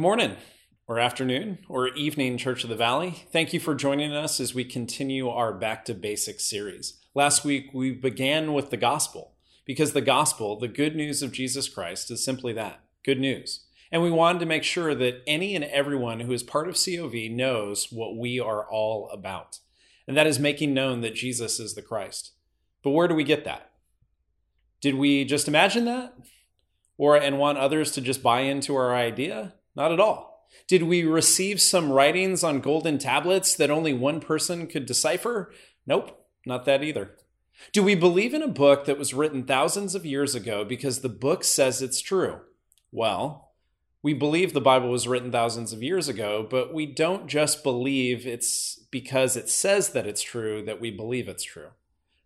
Good morning, or afternoon, or evening, Church of the Valley. Thank you for joining us as we continue our Back to Basics series. Last week, we began with the gospel, because the gospel, the good news of Jesus Christ, is simply that good news. And we wanted to make sure that any and everyone who is part of COV knows what we are all about. And that is making known that Jesus is the Christ. But where do we get that? Did we just imagine that? Or and want others to just buy into our idea? Not at all. Did we receive some writings on golden tablets that only one person could decipher? Nope, not that either. Do we believe in a book that was written thousands of years ago because the book says it's true? Well, we believe the Bible was written thousands of years ago, but we don't just believe it's because it says that it's true that we believe it's true.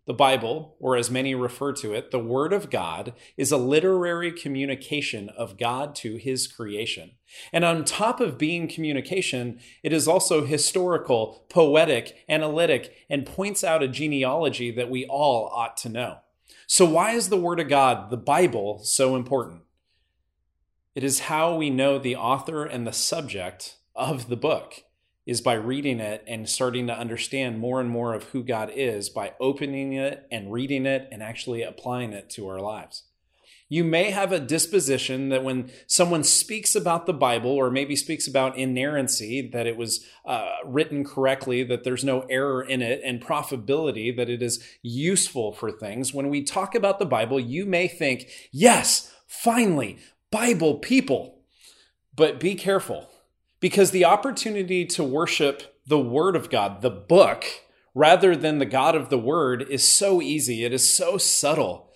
The Bible, or as many refer to it, the Word of God, is a literary communication of God to His creation. And on top of being communication, it is also historical, poetic, analytic, and points out a genealogy that we all ought to know. So, why is the Word of God, the Bible, so important? It is how we know the author and the subject of the book is by reading it and starting to understand more and more of who God is by opening it and reading it and actually applying it to our lives. You may have a disposition that when someone speaks about the Bible or maybe speaks about inerrancy, that it was uh, written correctly, that there's no error in it, and profitability, that it is useful for things. When we talk about the Bible, you may think, yes, finally, Bible people. But be careful because the opportunity to worship the Word of God, the book, rather than the God of the Word is so easy. It is so subtle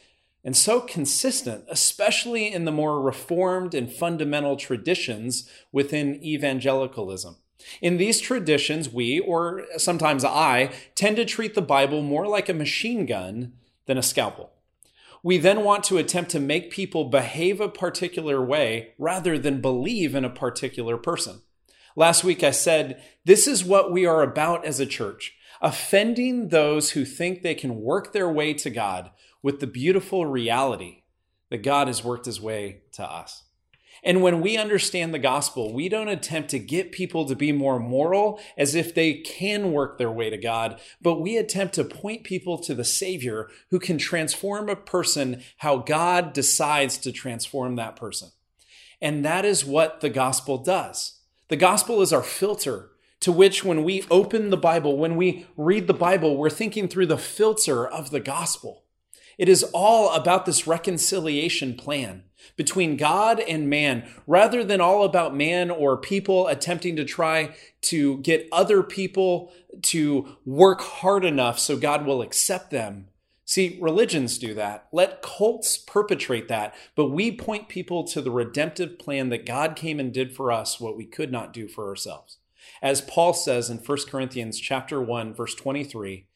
and so consistent, especially in the more reformed and fundamental traditions within evangelicalism. In these traditions, we, or sometimes I, tend to treat the Bible more like a machine gun than a scalpel. We then want to attempt to make people behave a particular way rather than believe in a particular person. Last week I said, this is what we are about as a church offending those who think they can work their way to God with the beautiful reality that God has worked his way to us. And when we understand the gospel, we don't attempt to get people to be more moral as if they can work their way to God, but we attempt to point people to the Savior who can transform a person how God decides to transform that person. And that is what the gospel does. The gospel is our filter to which, when we open the Bible, when we read the Bible, we're thinking through the filter of the gospel. It is all about this reconciliation plan between God and man, rather than all about man or people attempting to try to get other people to work hard enough so God will accept them. See, religions do that. Let cults perpetrate that, but we point people to the redemptive plan that God came and did for us what we could not do for ourselves. As Paul says in 1 Corinthians chapter 1 verse 23,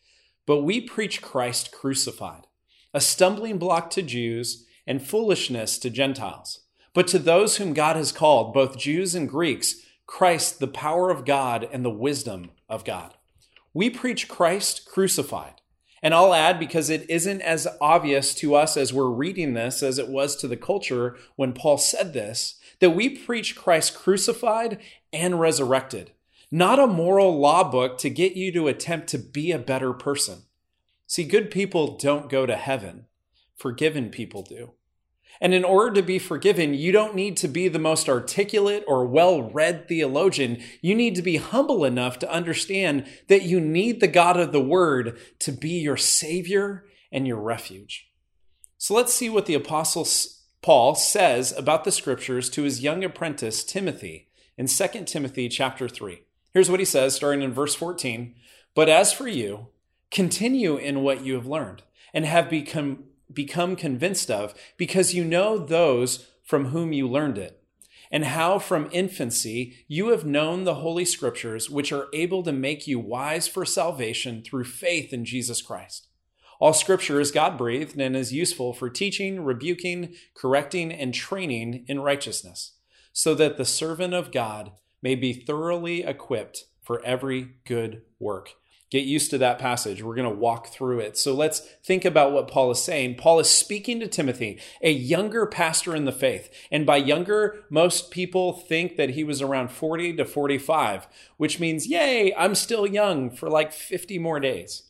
"But we preach Christ crucified, a stumbling block to Jews and foolishness to Gentiles. But to those whom God has called, both Jews and Greeks, Christ the power of God and the wisdom of God." We preach Christ crucified. And I'll add, because it isn't as obvious to us as we're reading this as it was to the culture when Paul said this, that we preach Christ crucified and resurrected, not a moral law book to get you to attempt to be a better person. See, good people don't go to heaven, forgiven people do. And in order to be forgiven, you don't need to be the most articulate or well read theologian. You need to be humble enough to understand that you need the God of the Word to be your Savior and your refuge. So let's see what the Apostle Paul says about the Scriptures to his young apprentice Timothy in 2 Timothy chapter 3. Here's what he says, starting in verse 14 But as for you, continue in what you have learned and have become become convinced of because you know those from whom you learned it, and how from infancy you have known the Holy Scriptures, which are able to make you wise for salvation through faith in Jesus Christ. All Scripture is God breathed and is useful for teaching, rebuking, correcting, and training in righteousness, so that the servant of God may be thoroughly equipped for every good work. Get used to that passage. We're going to walk through it. So let's think about what Paul is saying. Paul is speaking to Timothy, a younger pastor in the faith. And by younger, most people think that he was around 40 to 45, which means, yay, I'm still young for like 50 more days.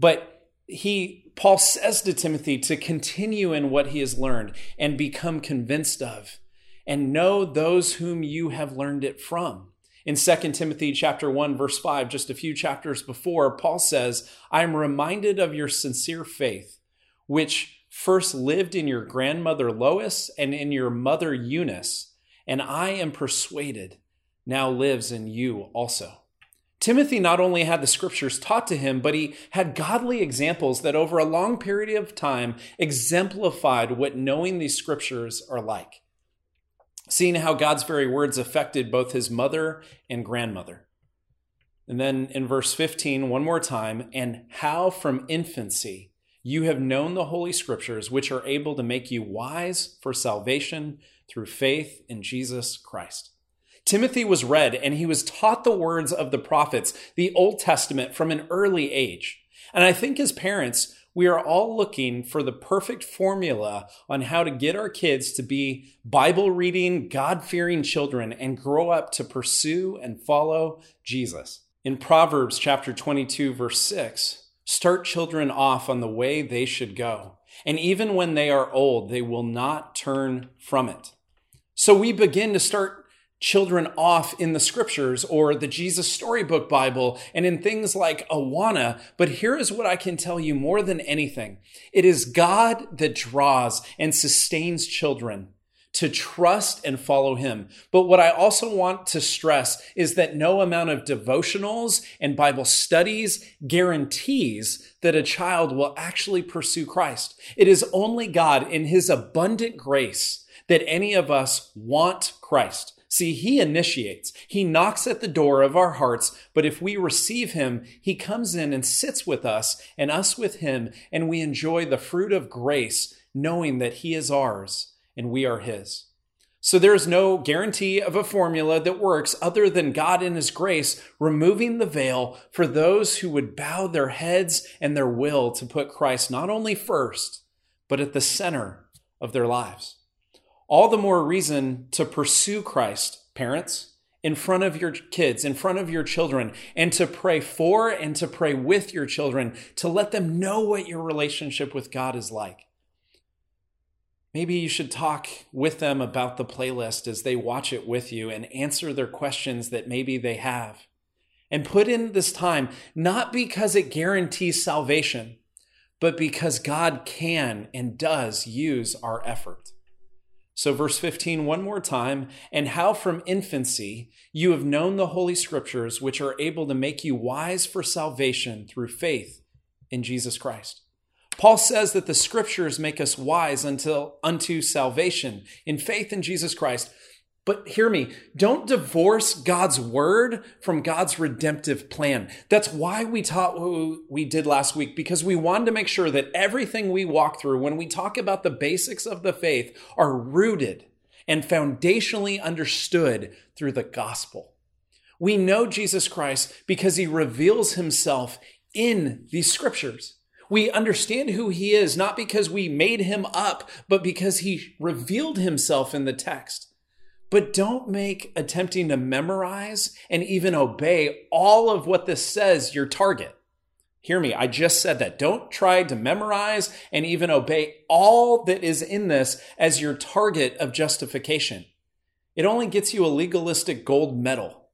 But he, Paul says to Timothy to continue in what he has learned and become convinced of and know those whom you have learned it from. In 2 Timothy chapter 1 verse 5, just a few chapters before, Paul says, "I am reminded of your sincere faith, which first lived in your grandmother Lois and in your mother Eunice, and I am persuaded now lives in you also." Timothy not only had the scriptures taught to him, but he had godly examples that over a long period of time exemplified what knowing these scriptures are like seeing how God's very words affected both his mother and grandmother. And then in verse 15, one more time, and how from infancy you have known the Holy Scriptures, which are able to make you wise for salvation through faith in Jesus Christ. Timothy was read and he was taught the words of the prophets, the Old Testament, from an early age. And I think as parents, we are all looking for the perfect formula on how to get our kids to be Bible reading, God fearing children and grow up to pursue and follow Jesus. In Proverbs chapter 22, verse 6, start children off on the way they should go. And even when they are old, they will not turn from it. So we begin to start children off in the scriptures or the Jesus Storybook Bible and in things like Awana. But here is what I can tell you more than anything. It is God that draws and sustains children to trust and follow him. But what I also want to stress is that no amount of devotionals and Bible studies guarantees that a child will actually pursue Christ. It is only God in his abundant grace that any of us want Christ. See, he initiates. He knocks at the door of our hearts, but if we receive him, he comes in and sits with us and us with him, and we enjoy the fruit of grace, knowing that he is ours and we are his. So there is no guarantee of a formula that works other than God in his grace removing the veil for those who would bow their heads and their will to put Christ not only first, but at the center of their lives all the more reason to pursue Christ, parents, in front of your kids, in front of your children, and to pray for and to pray with your children to let them know what your relationship with God is like. Maybe you should talk with them about the playlist as they watch it with you and answer their questions that maybe they have. And put in this time, not because it guarantees salvation, but because God can and does use our effort. So, verse 15, one more time, and how from infancy you have known the Holy Scriptures, which are able to make you wise for salvation through faith in Jesus Christ. Paul says that the Scriptures make us wise until unto salvation in faith in Jesus Christ. But hear me, don't divorce God's word from God's redemptive plan. That's why we taught what we did last week, because we wanted to make sure that everything we walk through when we talk about the basics of the faith are rooted and foundationally understood through the gospel. We know Jesus Christ because he reveals himself in these scriptures. We understand who he is not because we made him up, but because he revealed himself in the text. But don't make attempting to memorize and even obey all of what this says your target. Hear me, I just said that. Don't try to memorize and even obey all that is in this as your target of justification. It only gets you a legalistic gold medal,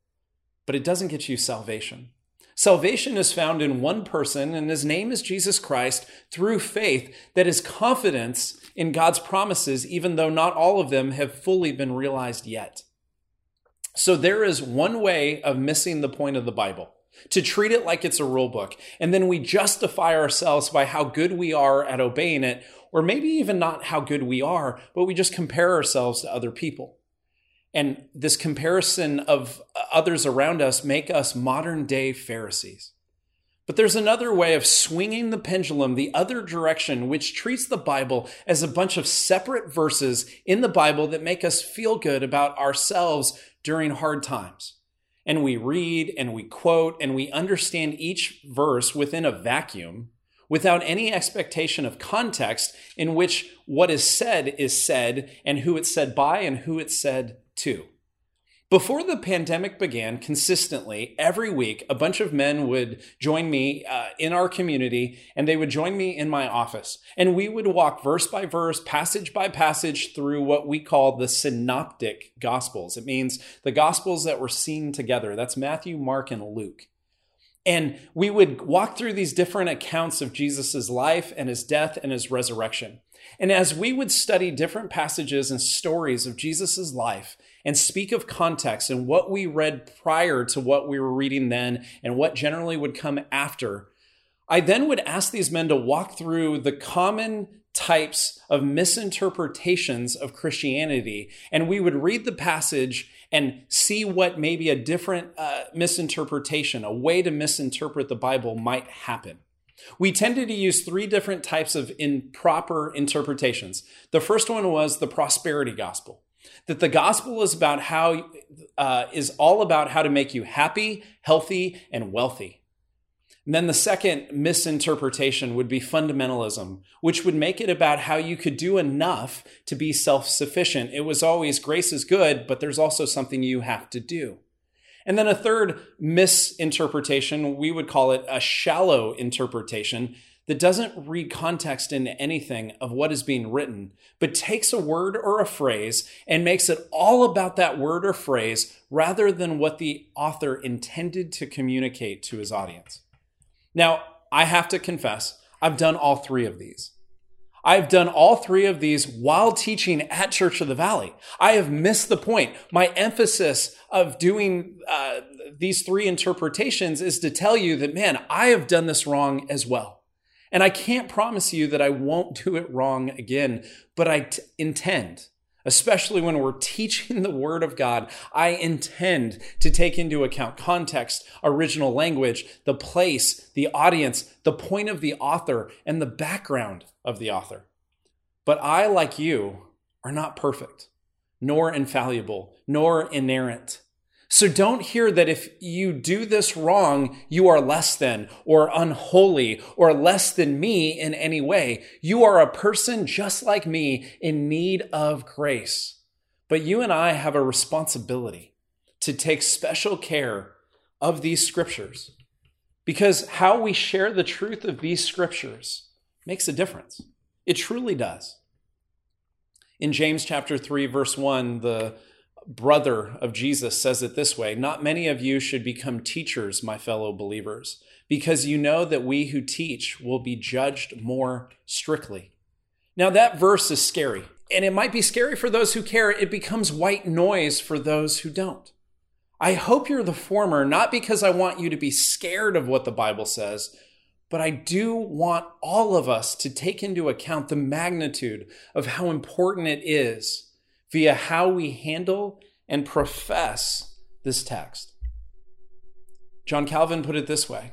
but it doesn't get you salvation. Salvation is found in one person, and his name is Jesus Christ through faith that is confidence in God's promises, even though not all of them have fully been realized yet. So there is one way of missing the point of the Bible to treat it like it's a rule book. And then we justify ourselves by how good we are at obeying it, or maybe even not how good we are, but we just compare ourselves to other people. And this comparison of others around us make us modern day Pharisees. But there's another way of swinging the pendulum the other direction, which treats the Bible as a bunch of separate verses in the Bible that make us feel good about ourselves during hard times. and we read and we quote and we understand each verse within a vacuum without any expectation of context in which what is said is said and who it's said by and who it's said to. Before the pandemic began, consistently every week, a bunch of men would join me uh, in our community and they would join me in my office. And we would walk verse by verse, passage by passage through what we call the synoptic gospels. It means the gospels that were seen together. That's Matthew, Mark, and Luke. And we would walk through these different accounts of Jesus' life and his death and his resurrection. And as we would study different passages and stories of Jesus' life, and speak of context and what we read prior to what we were reading then and what generally would come after, I then would ask these men to walk through the common types of misinterpretations of Christianity. And we would read the passage and see what maybe a different uh, misinterpretation, a way to misinterpret the Bible might happen. We tended to use three different types of improper interpretations. The first one was the prosperity gospel that the gospel is about how uh, is all about how to make you happy, healthy, and wealthy. And then the second misinterpretation would be fundamentalism, which would make it about how you could do enough to be self sufficient. It was always grace is good, but there's also something you have to do. And then a third misinterpretation, we would call it a shallow interpretation, that doesn't read context into anything of what is being written, but takes a word or a phrase and makes it all about that word or phrase rather than what the author intended to communicate to his audience. Now, I have to confess, I've done all three of these. I've done all three of these while teaching at Church of the Valley. I have missed the point. My emphasis of doing uh, these three interpretations is to tell you that, man, I have done this wrong as well. And I can't promise you that I won't do it wrong again, but I t- intend, especially when we're teaching the Word of God, I intend to take into account context, original language, the place, the audience, the point of the author, and the background of the author. But I, like you, are not perfect, nor infallible, nor inerrant. So don't hear that if you do this wrong, you are less than or unholy or less than me in any way. You are a person just like me in need of grace. But you and I have a responsibility to take special care of these scriptures because how we share the truth of these scriptures makes a difference. It truly does. In James chapter 3 verse 1, the brother of Jesus says it this way Not many of you should become teachers, my fellow believers, because you know that we who teach will be judged more strictly. Now, that verse is scary, and it might be scary for those who care. It becomes white noise for those who don't. I hope you're the former, not because I want you to be scared of what the Bible says, but I do want all of us to take into account the magnitude of how important it is via how we handle and profess this text. John Calvin put it this way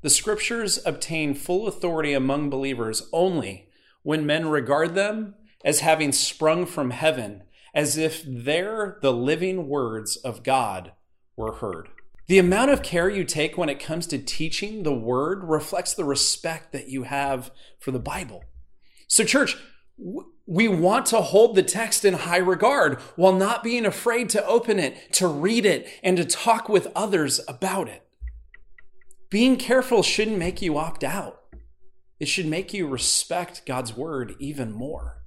The scriptures obtain full authority among believers only when men regard them as having sprung from heaven, as if there the living words of God were heard. The amount of care you take when it comes to teaching the word reflects the respect that you have for the Bible. So, church, we want to hold the text in high regard while not being afraid to open it, to read it, and to talk with others about it. Being careful shouldn't make you opt out. It should make you respect God's word even more.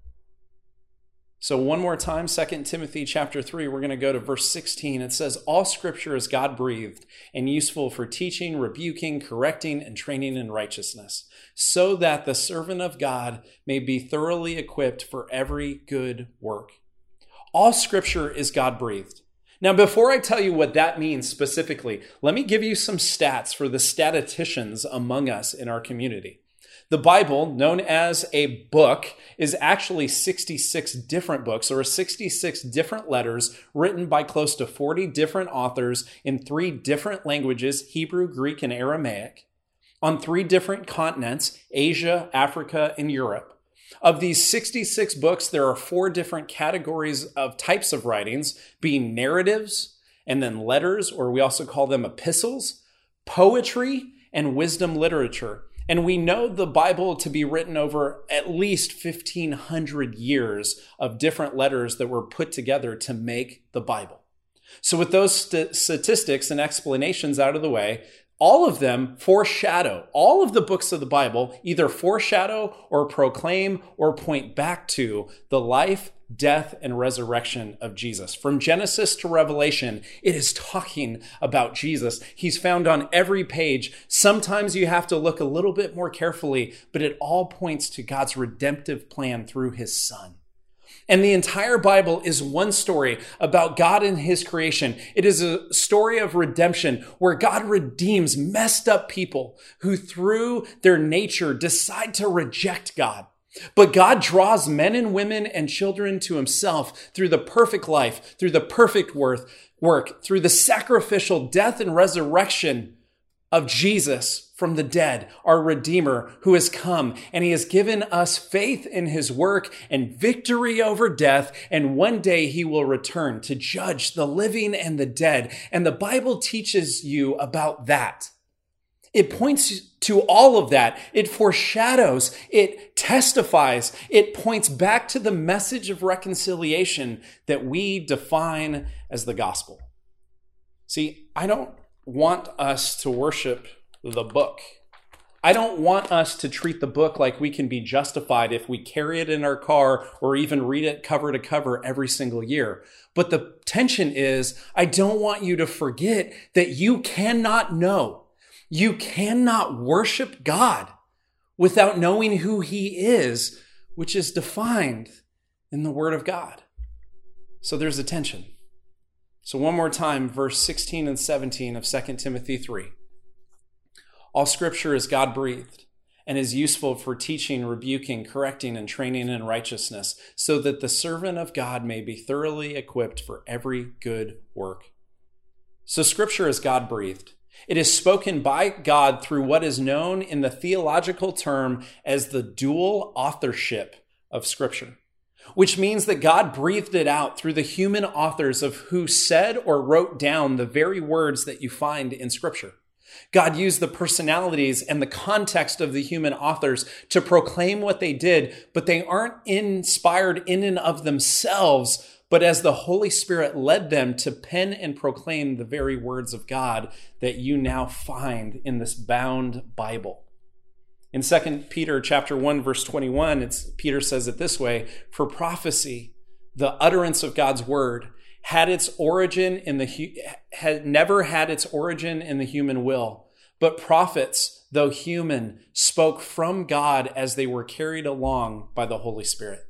So one more time, 2 Timothy chapter 3, we're going to go to verse 16. It says, All scripture is God breathed and useful for teaching, rebuking, correcting, and training in righteousness, so that the servant of God may be thoroughly equipped for every good work. All scripture is God breathed. Now, before I tell you what that means specifically, let me give you some stats for the statisticians among us in our community. The Bible, known as a book, is actually 66 different books or 66 different letters written by close to 40 different authors in three different languages Hebrew, Greek, and Aramaic on three different continents Asia, Africa, and Europe. Of these 66 books, there are four different categories of types of writings being narratives, and then letters, or we also call them epistles, poetry, and wisdom literature. And we know the Bible to be written over at least 1500 years of different letters that were put together to make the Bible. So, with those st- statistics and explanations out of the way, all of them foreshadow, all of the books of the Bible either foreshadow or proclaim or point back to the life, death, and resurrection of Jesus. From Genesis to Revelation, it is talking about Jesus. He's found on every page. Sometimes you have to look a little bit more carefully, but it all points to God's redemptive plan through his Son. And the entire Bible is one story about God and his creation. It is a story of redemption where God redeems messed up people who through their nature decide to reject God. But God draws men and women and children to himself through the perfect life, through the perfect worth, work, through the sacrificial death and resurrection of Jesus from the dead, our Redeemer who has come, and he has given us faith in his work and victory over death. And one day he will return to judge the living and the dead. And the Bible teaches you about that. It points to all of that. It foreshadows, it testifies, it points back to the message of reconciliation that we define as the gospel. See, I don't want us to worship the book. I don't want us to treat the book like we can be justified if we carry it in our car or even read it cover to cover every single year. But the tension is, I don't want you to forget that you cannot know, you cannot worship God without knowing who He is, which is defined in the Word of God. So there's a tension. So, one more time, verse 16 and 17 of 2 Timothy 3. All scripture is God breathed and is useful for teaching, rebuking, correcting, and training in righteousness, so that the servant of God may be thoroughly equipped for every good work. So, scripture is God breathed. It is spoken by God through what is known in the theological term as the dual authorship of scripture which means that God breathed it out through the human authors of who said or wrote down the very words that you find in Scripture. God used the personalities and the context of the human authors to proclaim what they did, but they aren't inspired in and of themselves, but as the Holy Spirit led them to pen and proclaim the very words of God that you now find in this bound Bible. In 2 Peter chapter 1 verse 21, it's Peter says it this way, for prophecy, the utterance of God's word had its origin in the had never had its origin in the human will, but prophets, though human, spoke from God as they were carried along by the Holy Spirit.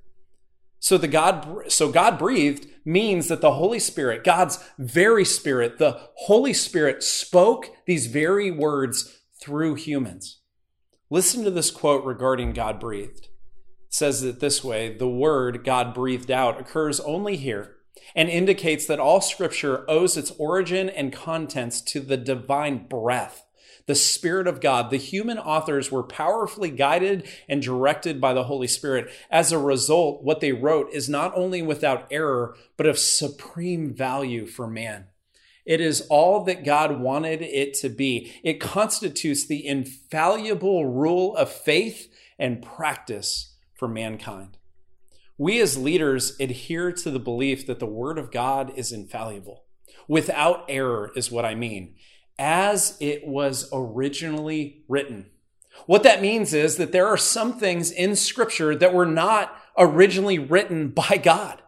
So the God so God breathed means that the Holy Spirit, God's very spirit, the Holy Spirit spoke these very words through humans. Listen to this quote regarding God breathed. It says it this way The word God breathed out occurs only here and indicates that all scripture owes its origin and contents to the divine breath, the Spirit of God. The human authors were powerfully guided and directed by the Holy Spirit. As a result, what they wrote is not only without error, but of supreme value for man. It is all that God wanted it to be. It constitutes the infallible rule of faith and practice for mankind. We as leaders adhere to the belief that the Word of God is infallible. Without error, is what I mean, as it was originally written. What that means is that there are some things in Scripture that were not originally written by God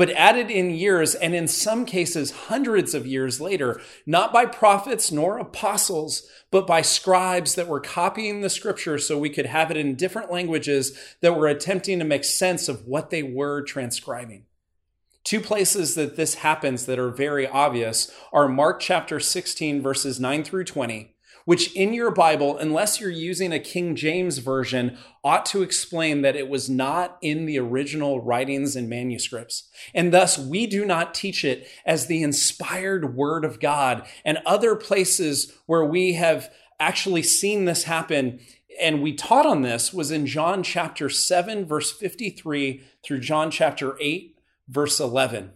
but added in years and in some cases hundreds of years later, not by prophets nor apostles, but by scribes that were copying the scripture so we could have it in different languages that were attempting to make sense of what they were transcribing. Two places that this happens that are very obvious are Mark chapter 16, verses 9 through 20, which in your Bible, unless you're using a King James version, ought to explain that it was not in the original writings and manuscripts. And thus, we do not teach it as the inspired word of God. And other places where we have actually seen this happen and we taught on this was in John chapter 7, verse 53 through John chapter 8, verse 11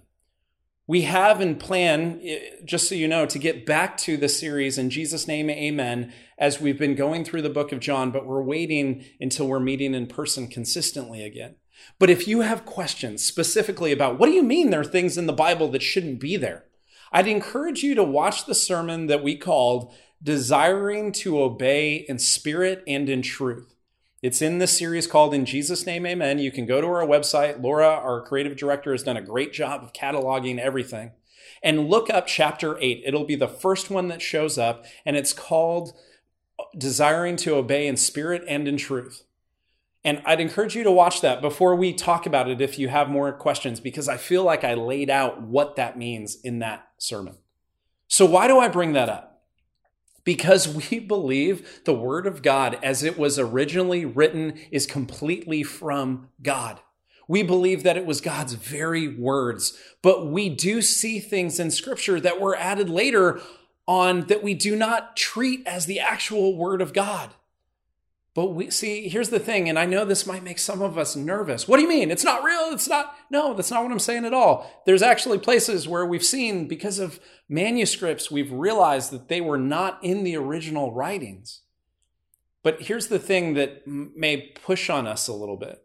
We have in plan, eh, just so you know, to get back to the series in Jesus' name, amen, as we've been going through the book of John, but we're waiting until we're meeting in person consistently again. But if you have questions specifically about what do you mean there are things in the Bible that shouldn't be there, I'd encourage you to watch the sermon that we called Desiring to Obey in Spirit and in Truth. It's in this series called In Jesus' Name, Amen. You can go to our website. Laura, our creative director, has done a great job of cataloging everything. And look up chapter 8. It'll be the first one that shows up, and it's called Desiring to Obey in Spirit and in Truth. And I'd encourage you to watch that before we talk about it if you have more questions, because I feel like I laid out what that means in that sermon. So, why do I bring that up? Because we believe the Word of God, as it was originally written, is completely from God. We believe that it was God's very words, but we do see things in Scripture that were added later on that we do not treat as the actual Word of God. But we see, here's the thing, and I know this might make some of us nervous. What do you mean? It's not real. It's not. No, that's not what I'm saying at all. There's actually places where we've seen, because of manuscripts, we've realized that they were not in the original writings. But here's the thing that may push on us a little bit.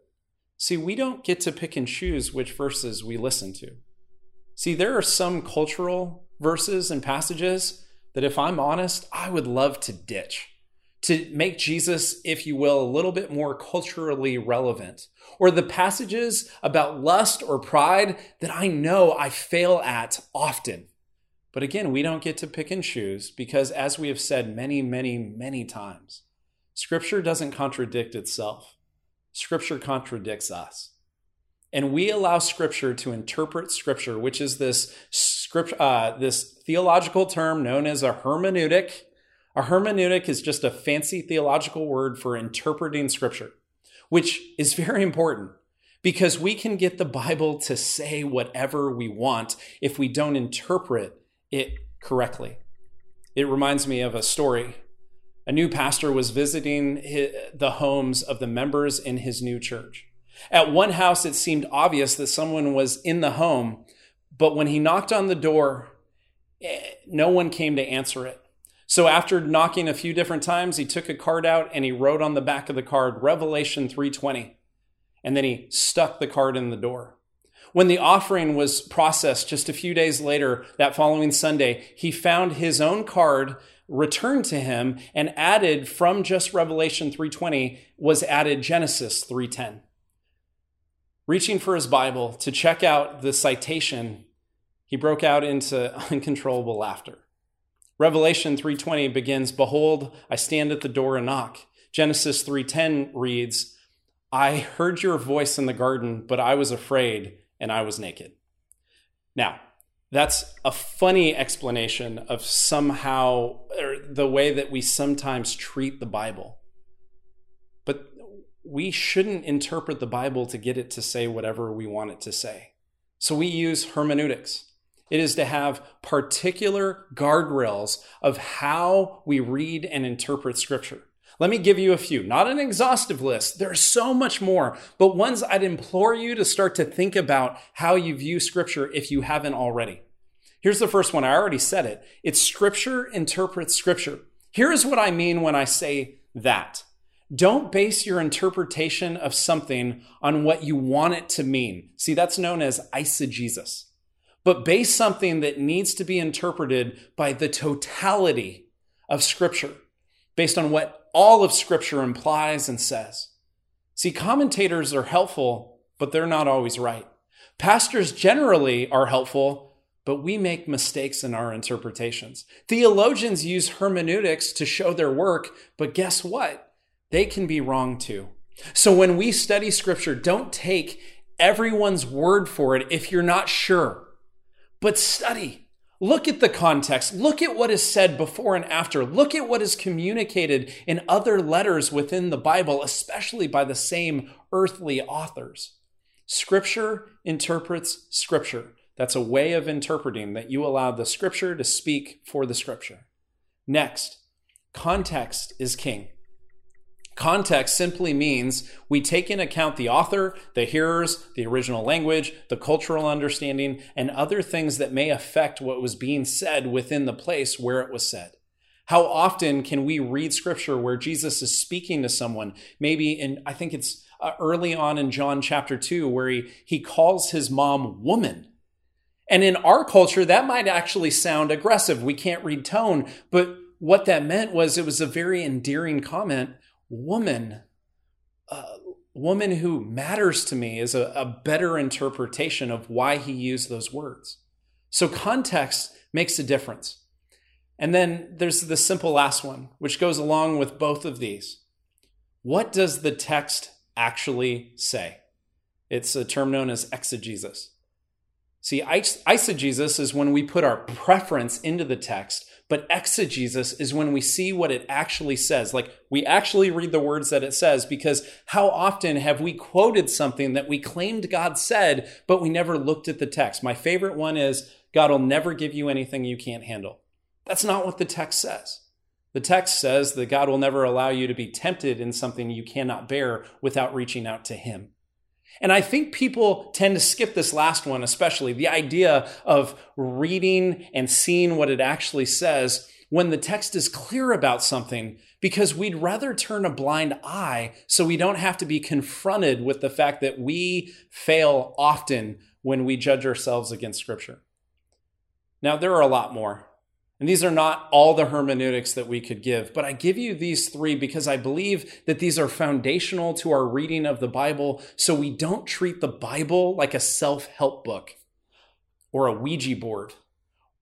See, we don't get to pick and choose which verses we listen to. See, there are some cultural verses and passages that, if I'm honest, I would love to ditch to make Jesus, if you will, a little bit more culturally relevant. Or the passages about lust or pride that I know I fail at often. But again, we don't get to pick and choose because, as we have said many, many, many times, Scripture doesn't contradict itself. Scripture contradicts us. And we allow Scripture to interpret Scripture, which is this, script, uh, this theological term known as a hermeneutic a hermeneutic is just a fancy theological word for interpreting scripture, which is very important because we can get the Bible to say whatever we want if we don't interpret it correctly. It reminds me of a story. A new pastor was visiting the homes of the members in his new church. At one house, it seemed obvious that someone was in the home, but when he knocked on the door, eh, no one came to answer it. So after knocking a few different times, he took a card out and he wrote on the back of the card Revelation 3:20. And then he stuck the card in the door. When the offering was processed just a few days later, that following Sunday, he found his own card returned to him and added from just Revelation 3:20 was added Genesis 3:10. Reaching for his Bible to check out the citation, he broke out into uncontrollable laughter. Revelation 3:20 begins, "Behold, I stand at the door and knock." Genesis 3:10 reads, "I heard your voice in the garden, but I was afraid and I was naked." Now, that's a funny explanation of somehow the way that we sometimes treat the Bible. But we shouldn't interpret the Bible to get it to say whatever we want it to say. So we use hermeneutics. It is to have particular guardrails of how we read and interpret Scripture. Let me give you a few, not an exhaustive list. There's so much more, but ones I'd implore you to start to think about how you view Scripture if you haven't already. Here's the first one. I already said it. It's Scripture interprets Scripture. Here is what I mean when I say that. Don't base your interpretation of something on what you want it to mean. See, that's known as eisegesis but base something that needs to be interpreted by the totality of Scripture, based on what all of Scripture implies and says. See, commentators are helpful, but they're not always right. Pastors generally are helpful, but we make mistakes in our interpretations. Theologians use hermeneutics to show their work, but guess what? They can be wrong too. So when we study Scripture, don't take everyone's word for it if you're not sure. But study. Look at the context. Look at what is said before and after. Look at what is communicated in other letters within the Bible, especially by the same earthly authors. Scripture interprets Scripture. That's a way of interpreting that you allow the Scripture to speak for the Scripture. Next, context is king. Context simply means we take in account the author, the hearers, the original language, the cultural understanding, and other things that may affect what was being said within the place where it was said. How often can we read scripture where Jesus is speaking to someone? Maybe in, I think it's uh, early on in John chapter 2, where he, he calls his mom woman. And in our culture, that might actually sound aggressive. We can't read tone, but what that meant was it was a very endearing comment. Woman, uh, woman who matters to me is a, a better interpretation of why he used those words. So context makes a difference. And then there's the simple last one, which goes along with both of these. What does the text actually say? It's a term known as exegesis. See, eisegesis is when we put our preference into the text, but exegesis is when we see what it actually says. Like we actually read the words that it says, because how often have we quoted something that we claimed God said, but we never looked at the text? My favorite one is God will never give you anything you can't handle. That's not what the text says. The text says that God will never allow you to be tempted in something you cannot bear without reaching out to Him. And I think people tend to skip this last one, especially the idea of reading and seeing what it actually says when the text is clear about something, because we'd rather turn a blind eye so we don't have to be confronted with the fact that we fail often when we judge ourselves against Scripture. Now, there are a lot more. And these are not all the hermeneutics that we could give, but I give you these three because I believe that these are foundational to our reading of the Bible so we don't treat the Bible like a self help book or a Ouija board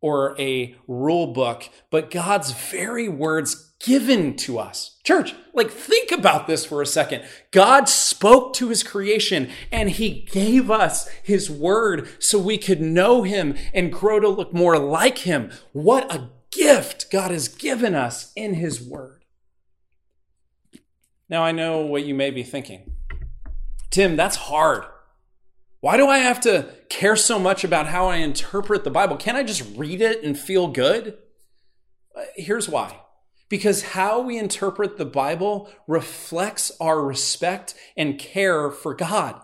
or a rule book, but God's very words given to us. Church, like think about this for a second. God spoke to his creation and he gave us his word so we could know him and grow to look more like him. What a gift God has given us in his word. Now I know what you may be thinking. Tim, that's hard. Why do I have to care so much about how I interpret the Bible? Can't I just read it and feel good? Uh, here's why. Because how we interpret the Bible reflects our respect and care for God.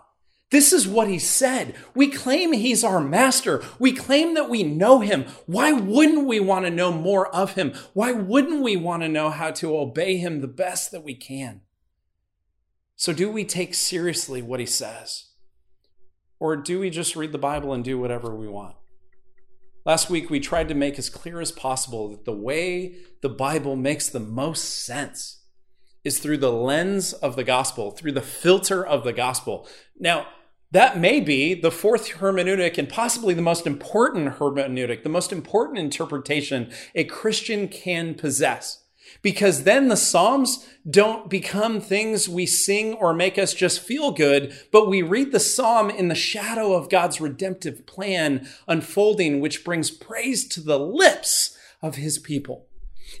This is what he said. We claim he's our master. We claim that we know him. Why wouldn't we want to know more of him? Why wouldn't we want to know how to obey him the best that we can? So, do we take seriously what he says? Or do we just read the Bible and do whatever we want? Last week, we tried to make as clear as possible that the way the Bible makes the most sense is through the lens of the gospel, through the filter of the gospel. Now, that may be the fourth hermeneutic and possibly the most important hermeneutic, the most important interpretation a Christian can possess because then the Psalms don't become things we sing or make us just feel good, but we read the Psalm in the shadow of God's redemptive plan unfolding, which brings praise to the lips of his people.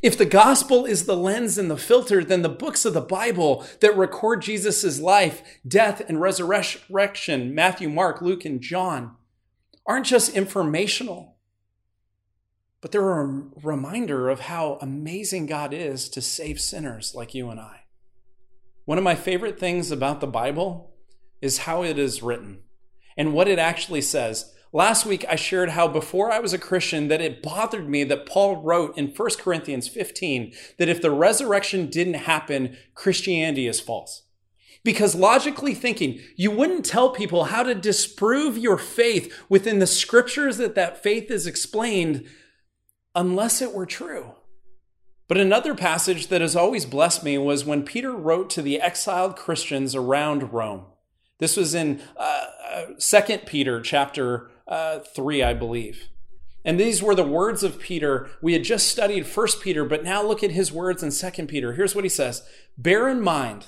If the gospel is the lens and the filter, then the books of the Bible that record Jesus' life, death, and resurrection, Matthew, Mark, Luke, and John, aren't just informational but they're a reminder of how amazing God is to save sinners like you and I. One of my favorite things about the Bible is how it is written and what it actually says. Last week I shared how before I was a Christian that it bothered me that Paul wrote in 1 Corinthians 15 that if the resurrection didn't happen, Christianity is false. Because logically thinking, you wouldn't tell people how to disprove your faith within the scriptures that that faith is explained unless it were true. But another passage that has always blessed me was when Peter wrote to the exiled Christians around Rome. This was in uh, 2 uh, Peter chapter uh, 3, I believe. And these were the words of Peter. We had just studied 1 Peter, but now look at his words in 2 Peter. Here's what he says Bear in mind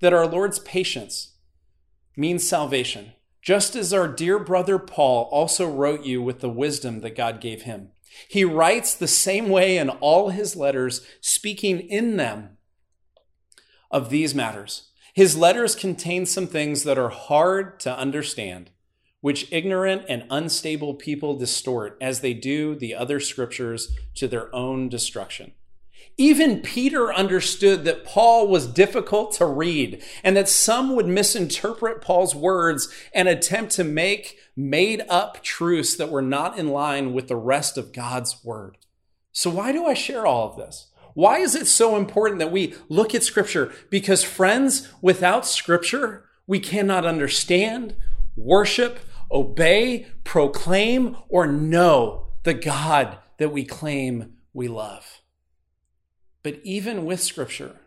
that our Lord's patience means salvation, just as our dear brother Paul also wrote you with the wisdom that God gave him. He writes the same way in all his letters, speaking in them of these matters. His letters contain some things that are hard to understand, which ignorant and unstable people distort as they do the other scriptures to their own destruction. Even Peter understood that Paul was difficult to read and that some would misinterpret Paul's words and attempt to make made up truths that were not in line with the rest of God's word. So, why do I share all of this? Why is it so important that we look at Scripture? Because, friends, without Scripture, we cannot understand, worship, obey, proclaim, or know the God that we claim we love. But even with Scripture,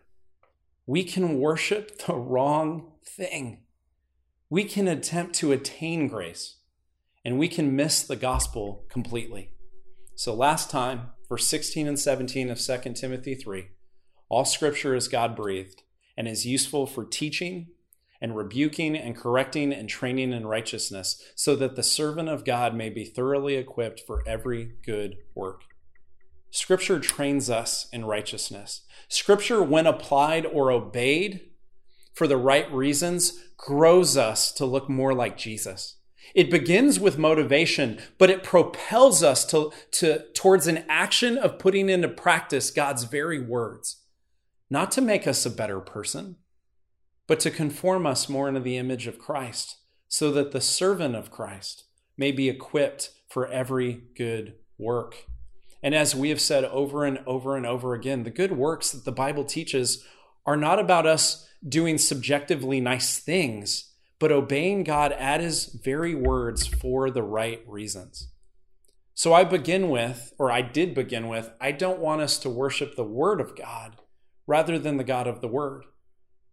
we can worship the wrong thing. We can attempt to attain grace, and we can miss the gospel completely. So, last time, verse 16 and 17 of 2 Timothy 3 all scripture is God breathed and is useful for teaching and rebuking and correcting and training in righteousness, so that the servant of God may be thoroughly equipped for every good work. Scripture trains us in righteousness. Scripture, when applied or obeyed for the right reasons, grows us to look more like Jesus. It begins with motivation, but it propels us to, to, towards an action of putting into practice God's very words, not to make us a better person, but to conform us more into the image of Christ, so that the servant of Christ may be equipped for every good work. And as we have said over and over and over again, the good works that the Bible teaches are not about us doing subjectively nice things but obeying God at his very words for the right reasons. So I begin with, or I did begin with, I don't want us to worship the Word of God rather than the God of the Word.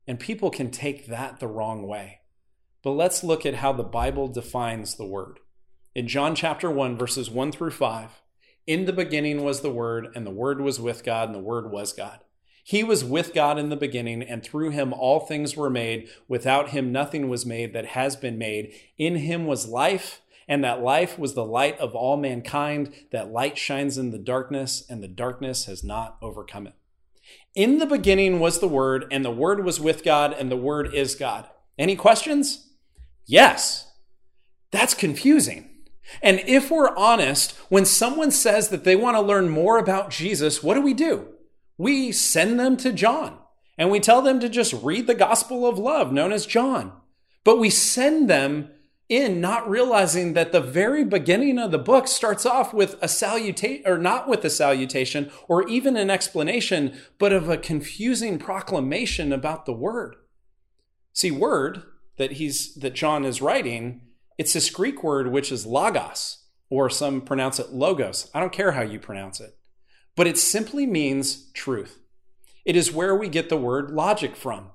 And people can take that the wrong way. But let's look at how the Bible defines the Word. In John chapter 1, verses 1 through 5, in the beginning was the Word, and the Word was with God, and the Word was God. He was with God in the beginning, and through him all things were made. Without him nothing was made that has been made. In him was life, and that life was the light of all mankind. That light shines in the darkness, and the darkness has not overcome it. In the beginning was the Word, and the Word was with God, and the Word is God. Any questions? Yes. That's confusing. And if we're honest, when someone says that they want to learn more about Jesus, what do we do? we send them to John and we tell them to just read the gospel of love known as John. But we send them in not realizing that the very beginning of the book starts off with a salutation or not with a salutation or even an explanation, but of a confusing proclamation about the word. See, word that he's that John is writing, it's this Greek word which is logos, or some pronounce it logos. I don't care how you pronounce it but it simply means truth. It is where we get the word logic from.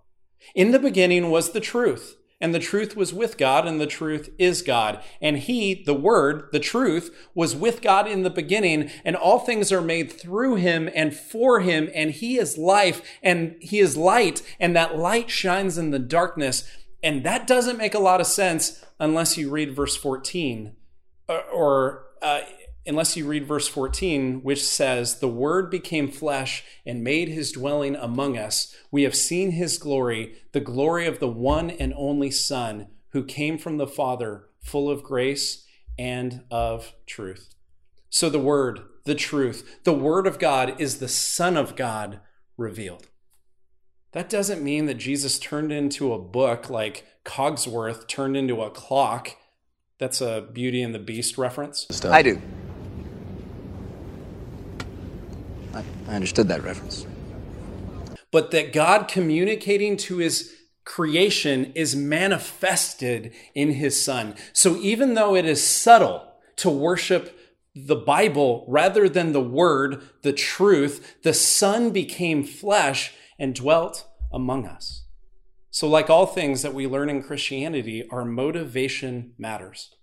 In the beginning was the truth, and the truth was with God, and the truth is God. And He, the Word, the truth, was with God in the beginning, and all things are made through Him and for Him, and He is life, and He is light, and that light shines in the darkness. And that doesn't make a lot of sense unless you read verse 14 or, or uh, unless you read verse 14, which says, The Word became flesh and made his dwelling among us. We have seen his glory, the glory of the one and only Son, who came from the Father, full of grace and of truth. So the Word, the truth, the Word of God is the Son of God revealed. That doesn't mean that Jesus turned into a book like Cogsworth turned into a clock. That's a Beauty and the Beast reference. I do. I, I understood that reference. But that God communicating to his creation is manifested in his son. So even though it is subtle to worship the Bible rather than the word, the truth, the son became flesh and dwelt among us. So, like all things that we learn in Christianity, our motivation matters.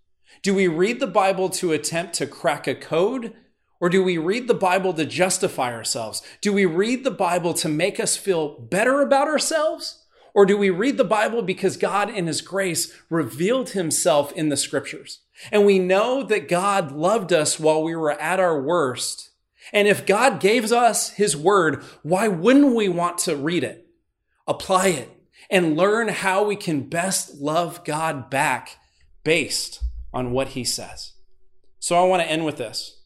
Do we read the Bible to attempt to crack a code or do we read the Bible to justify ourselves? Do we read the Bible to make us feel better about ourselves? Or do we read the Bible because God, in His grace, revealed Himself in the scriptures? And we know that God loved us while we were at our worst. And if God gave us His word, why wouldn't we want to read it, apply it, and learn how we can best love God back based on what He says? So I want to end with this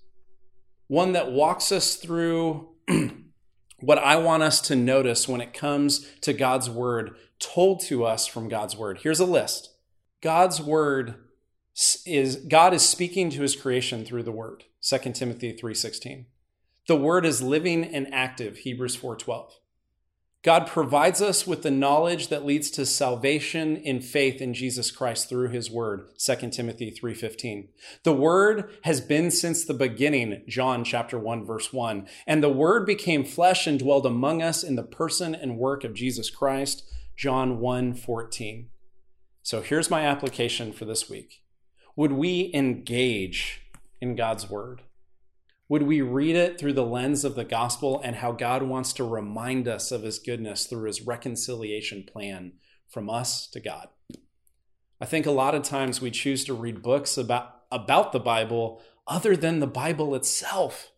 one that walks us through what I want us to notice when it comes to God's word told to us from God's word. Here's a list. God's word is God is speaking to his creation through the word. 2 Timothy 3:16. The word is living and active, Hebrews 4:12. God provides us with the knowledge that leads to salvation in faith in Jesus Christ through his word, 2 Timothy 3:15. The word has been since the beginning, John chapter 1 verse 1, and the word became flesh and dwelled among us in the person and work of Jesus Christ, John 1:14. So here's my application for this week. Would we engage in God's word? Would we read it through the lens of the gospel and how God wants to remind us of his goodness through his reconciliation plan from us to God? I think a lot of times we choose to read books about, about the Bible other than the Bible itself.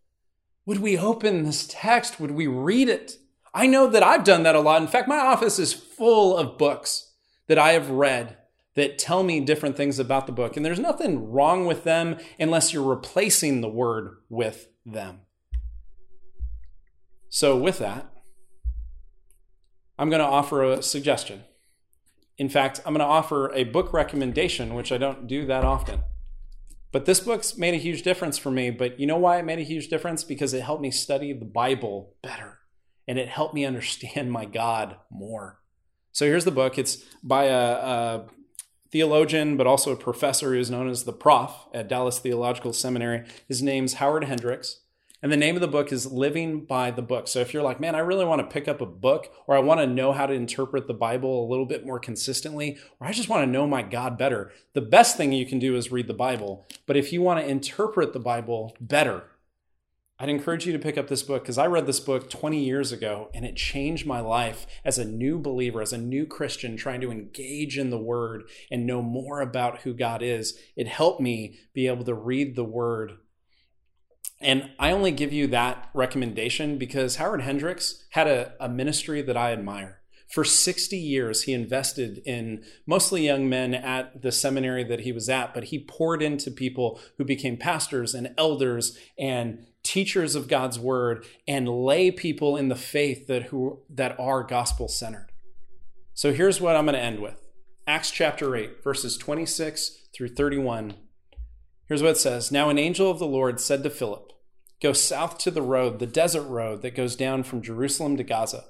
Would we open this text? Would we read it? I know that I've done that a lot. In fact, my office is full of books that I have read that tell me different things about the book. And there's nothing wrong with them unless you're replacing the word with them. So, with that, I'm going to offer a suggestion. In fact, I'm going to offer a book recommendation, which I don't do that often. But this book's made a huge difference for me. But you know why it made a huge difference? Because it helped me study the Bible better and it helped me understand my God more. So here's the book. It's by a, a theologian, but also a professor who's known as the prof at Dallas Theological Seminary. His name's Howard Hendricks. And the name of the book is Living by the Book. So if you're like, man, I really want to pick up a book, or I want to know how to interpret the Bible a little bit more consistently, or I just want to know my God better, the best thing you can do is read the Bible. But if you want to interpret the Bible better, I'd encourage you to pick up this book because I read this book 20 years ago and it changed my life as a new believer, as a new Christian trying to engage in the Word and know more about who God is. It helped me be able to read the Word. And I only give you that recommendation because Howard Hendricks had a, a ministry that I admire. For 60 years, he invested in mostly young men at the seminary that he was at, but he poured into people who became pastors and elders and teachers of God's word and lay people in the faith that who that are gospel centered. So here's what I'm going to end with. Acts chapter 8 verses 26 through 31. Here's what it says. Now an angel of the Lord said to Philip, "Go south to the road, the desert road that goes down from Jerusalem to Gaza."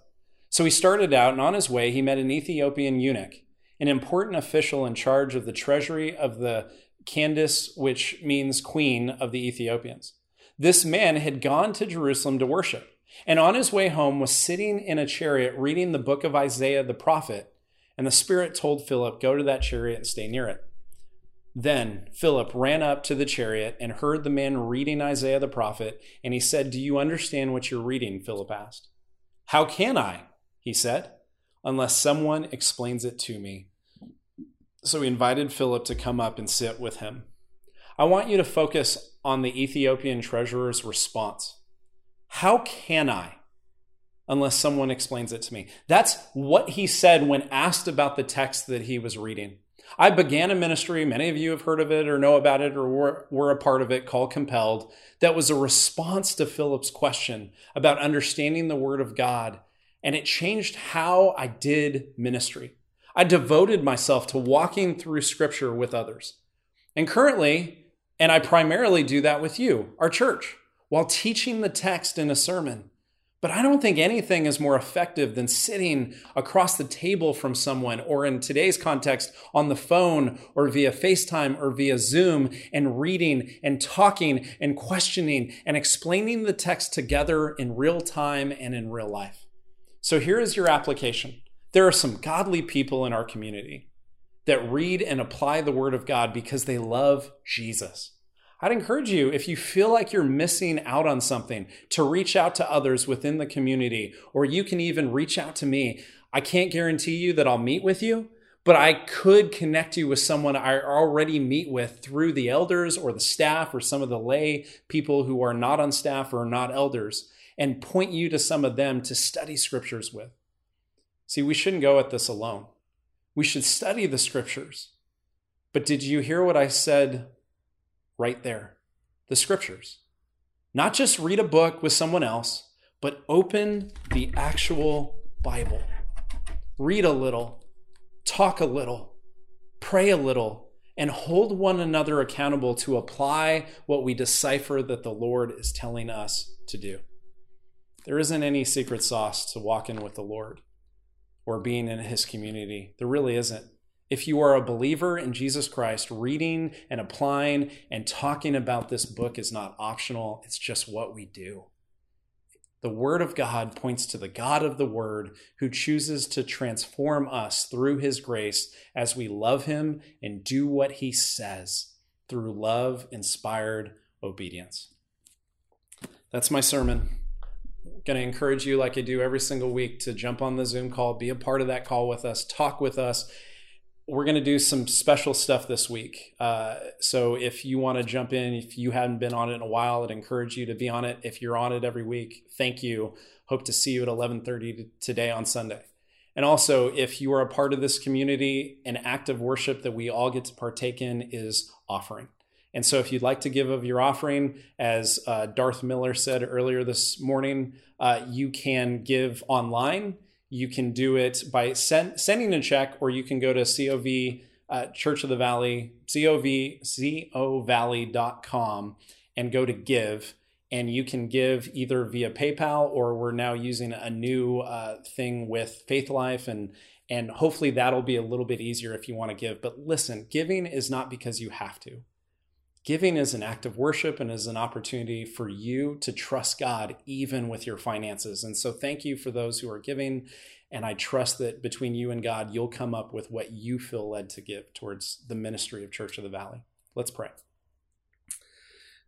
So he started out, and on his way, he met an Ethiopian eunuch, an important official in charge of the treasury of the Candace, which means queen of the Ethiopians. This man had gone to Jerusalem to worship, and on his way home was sitting in a chariot reading the book of Isaiah the prophet. And the Spirit told Philip, Go to that chariot and stay near it. Then Philip ran up to the chariot and heard the man reading Isaiah the prophet, and he said, Do you understand what you're reading? Philip asked. How can I? He said, unless someone explains it to me. So he invited Philip to come up and sit with him. I want you to focus on the Ethiopian treasurer's response. How can I? Unless someone explains it to me. That's what he said when asked about the text that he was reading. I began a ministry, many of you have heard of it or know about it or were, were, a part of it, called Compelled, that was a response to Philip's question about understanding the Word of God and it changed how I did ministry. I devoted myself to walking through scripture with others. And currently, and I primarily do that with you, our church, while teaching the text in a sermon. But I don't think anything is more effective than sitting across the table from someone, or in today's context, on the phone, or via FaceTime, or via Zoom, and reading and talking and questioning and explaining the text together in real time and in real life. So here is your application. There are some godly people in our community that read and apply the Word of God because they love Jesus. I'd encourage you, if you feel like you're missing out on something, to reach out to others within the community, or you can even reach out to me. I can't guarantee you that I'll meet with you, but I could connect you with someone I already meet with through the elders or the staff or some of the lay people who are not on staff or not elders and point you to some of them to study scriptures with. See, we shouldn't go at this alone. We should study the scriptures. But did you hear what I said right there? The scriptures. Not just read a book with someone else, but open the actual Bible. Read a little, talk a little, pray a little, and hold one another accountable to apply what we decipher that the Lord is telling us to do. There isn't any secret sauce to walking with the Lord or being in his community. There really isn't. If you are a believer in Jesus Christ, reading and applying and talking about this book is not optional, it's just what we do. The Word of God points to the God of the Word who chooses to transform us through His grace as we love Him and do what He says through love inspired obedience. That's my sermon going to encourage you, like I do every single week, to jump on the Zoom call, be a part of that call with us, talk with us. We're going to do some special stuff this week. Uh, so if you want to jump in, if you haven't been on it in a while, I'd encourage you to be on it. If you're on it every week, thank you. Hope to see you at 11:30 today on Sunday. And also, if you are a part of this community, an act of worship that we all get to partake in is offering. And so, if you'd like to give of your offering, as uh, Darth Miller said earlier this morning, uh, you can give online. You can do it by send, sending a check, or you can go to COV uh, Church of the Valley, COV, covalley.com, and go to give. And you can give either via PayPal or we're now using a new uh, thing with Faith Life and and hopefully that'll be a little bit easier if you want to give. But listen, giving is not because you have to. Giving is an act of worship and is an opportunity for you to trust God even with your finances. And so, thank you for those who are giving. And I trust that between you and God, you'll come up with what you feel led to give towards the ministry of Church of the Valley. Let's pray.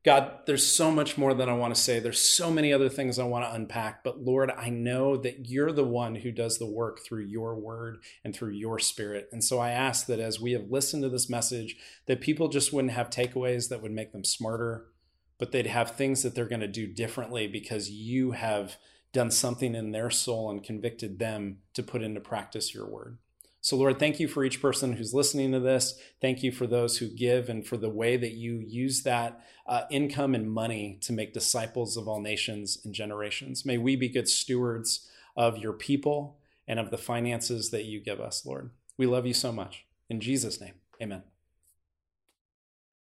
God, there's so much more that I want to say. There's so many other things I want to unpack. But Lord, I know that you're the one who does the work through your word and through your spirit. And so I ask that as we have listened to this message, that people just wouldn't have takeaways that would make them smarter, but they'd have things that they're going to do differently because you have done something in their soul and convicted them to put into practice your word. So, Lord, thank you for each person who's listening to this. Thank you for those who give and for the way that you use that uh, income and money to make disciples of all nations and generations. May we be good stewards of your people and of the finances that you give us, Lord. We love you so much. In Jesus' name, amen.